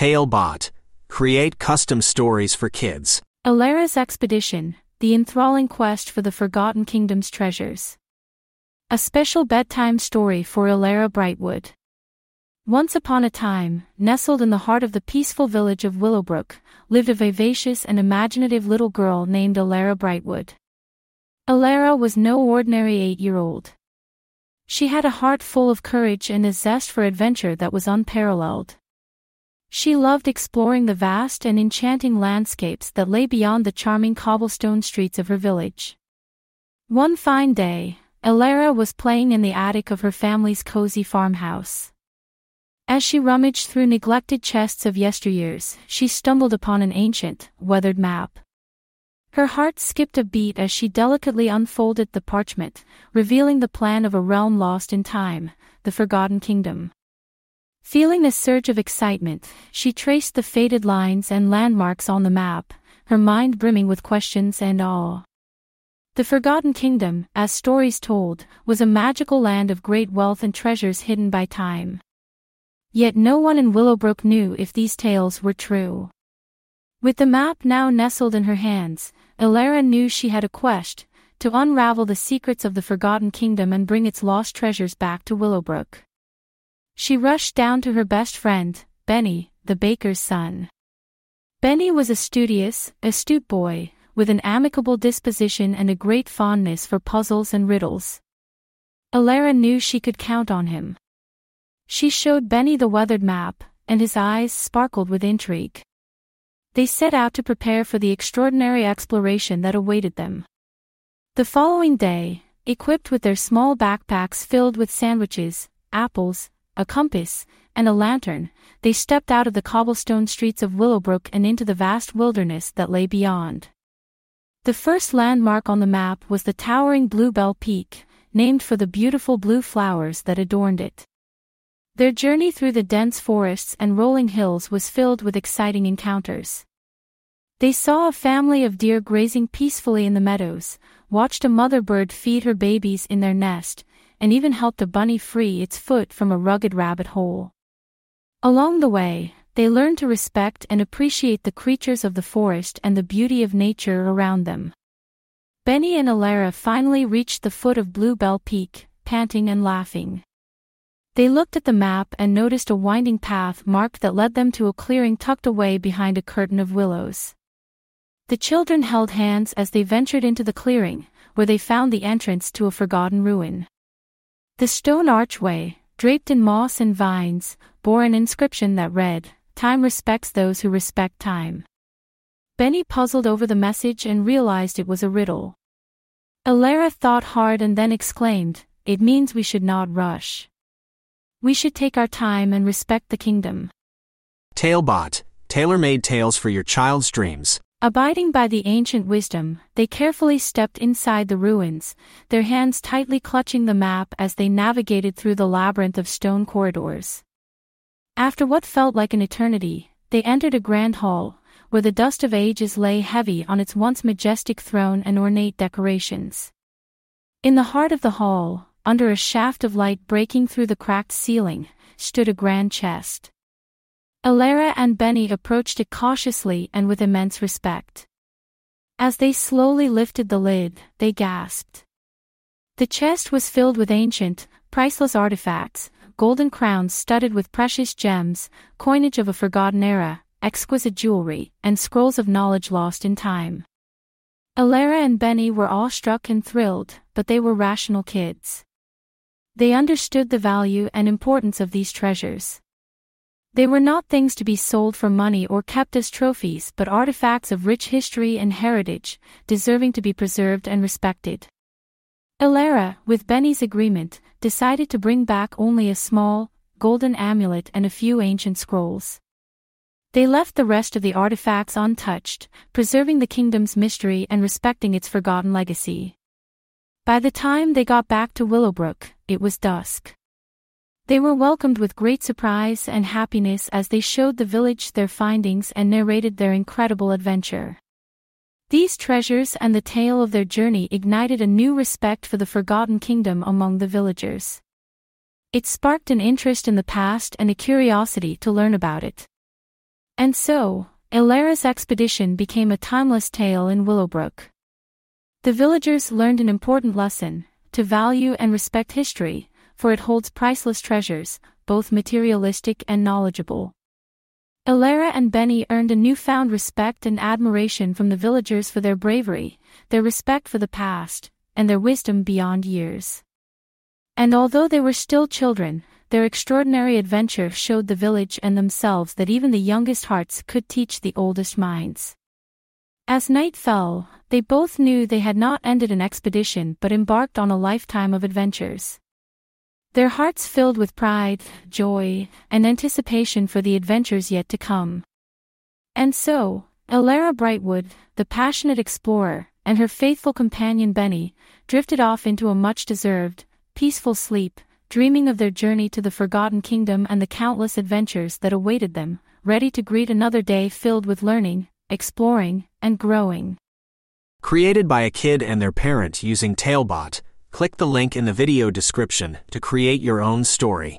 Talebot. Create custom stories for kids. Elara's Expedition, the enthralling quest for the Forgotten Kingdom's treasures. A special bedtime story for Elara Brightwood. Once upon a time, nestled in the heart of the peaceful village of Willowbrook, lived a vivacious and imaginative little girl named Elara Brightwood. Elara was no ordinary eight-year-old. She had a heart full of courage and a zest for adventure that was unparalleled. She loved exploring the vast and enchanting landscapes that lay beyond the charming cobblestone streets of her village. One fine day, Elara was playing in the attic of her family's cozy farmhouse. As she rummaged through neglected chests of yesteryears, she stumbled upon an ancient, weathered map. Her heart skipped a beat as she delicately unfolded the parchment, revealing the plan of a realm lost in time, the Forgotten Kingdom. Feeling a surge of excitement, she traced the faded lines and landmarks on the map, her mind brimming with questions and awe. The Forgotten Kingdom, as stories told, was a magical land of great wealth and treasures hidden by time. Yet no one in Willowbrook knew if these tales were true. With the map now nestled in her hands, Elara knew she had a quest to unravel the secrets of the Forgotten Kingdom and bring its lost treasures back to Willowbrook. She rushed down to her best friend, Benny, the baker's son. Benny was a studious, astute boy, with an amicable disposition and a great fondness for puzzles and riddles. Elara knew she could count on him. She showed Benny the weathered map, and his eyes sparkled with intrigue. They set out to prepare for the extraordinary exploration that awaited them. The following day, equipped with their small backpacks filled with sandwiches, apples, a compass, and a lantern, they stepped out of the cobblestone streets of Willowbrook and into the vast wilderness that lay beyond. The first landmark on the map was the towering Bluebell Peak, named for the beautiful blue flowers that adorned it. Their journey through the dense forests and rolling hills was filled with exciting encounters. They saw a family of deer grazing peacefully in the meadows, watched a mother bird feed her babies in their nest, and even helped a bunny free its foot from a rugged rabbit hole. Along the way, they learned to respect and appreciate the creatures of the forest and the beauty of nature around them. Benny and Elara finally reached the foot of Bluebell Peak, panting and laughing. They looked at the map and noticed a winding path marked that led them to a clearing tucked away behind a curtain of willows. The children held hands as they ventured into the clearing, where they found the entrance to a forgotten ruin. The stone archway, draped in moss and vines, bore an inscription that read, Time respects those who respect time. Benny puzzled over the message and realized it was a riddle. Elara thought hard and then exclaimed, It means we should not rush. We should take our time and respect the kingdom. Talebot. Tailor-made tales for your child's dreams. Abiding by the ancient wisdom, they carefully stepped inside the ruins, their hands tightly clutching the map as they navigated through the labyrinth of stone corridors. After what felt like an eternity, they entered a grand hall, where the dust of ages lay heavy on its once majestic throne and ornate decorations. In the heart of the hall, under a shaft of light breaking through the cracked ceiling, stood a grand chest. Elara and Benny approached it cautiously and with immense respect. As they slowly lifted the lid, they gasped. The chest was filled with ancient, priceless artifacts, golden crowns studded with precious gems, coinage of a forgotten era, exquisite jewelry, and scrolls of knowledge lost in time. Elara and Benny were awestruck and thrilled, but they were rational kids. They understood the value and importance of these treasures. They were not things to be sold for money or kept as trophies but artifacts of rich history and heritage, deserving to be preserved and respected. Elara, with Benny's agreement, decided to bring back only a small, golden amulet and a few ancient scrolls. They left the rest of the artifacts untouched, preserving the kingdom's mystery and respecting its forgotten legacy. By the time they got back to Willowbrook, it was dusk. They were welcomed with great surprise and happiness as they showed the village their findings and narrated their incredible adventure. These treasures and the tale of their journey ignited a new respect for the Forgotten Kingdom among the villagers. It sparked an interest in the past and a curiosity to learn about it. And so, Elara's expedition became a timeless tale in Willowbrook. The villagers learned an important lesson to value and respect history, for it holds priceless treasures, both materialistic and knowledgeable. Elara and Benny earned a newfound respect and admiration from the villagers for their bravery, their respect for the past, and their wisdom beyond years. And although they were still children, their extraordinary adventure showed the village and themselves that even the youngest hearts could teach the oldest minds. As night fell, they both knew they had not ended an expedition but embarked on a lifetime of adventures. Their hearts filled with pride, joy, and anticipation for the adventures yet to come. And so, Elara Brightwood, the passionate explorer, and her faithful companion Benny, drifted off into a much-deserved, peaceful sleep, dreaming of their journey to the Forgotten Kingdom and the countless adventures that awaited them, ready to greet another day filled with learning, exploring, and growing. Created by a kid and their parent using Talebot, click the link in the video description to create your own story.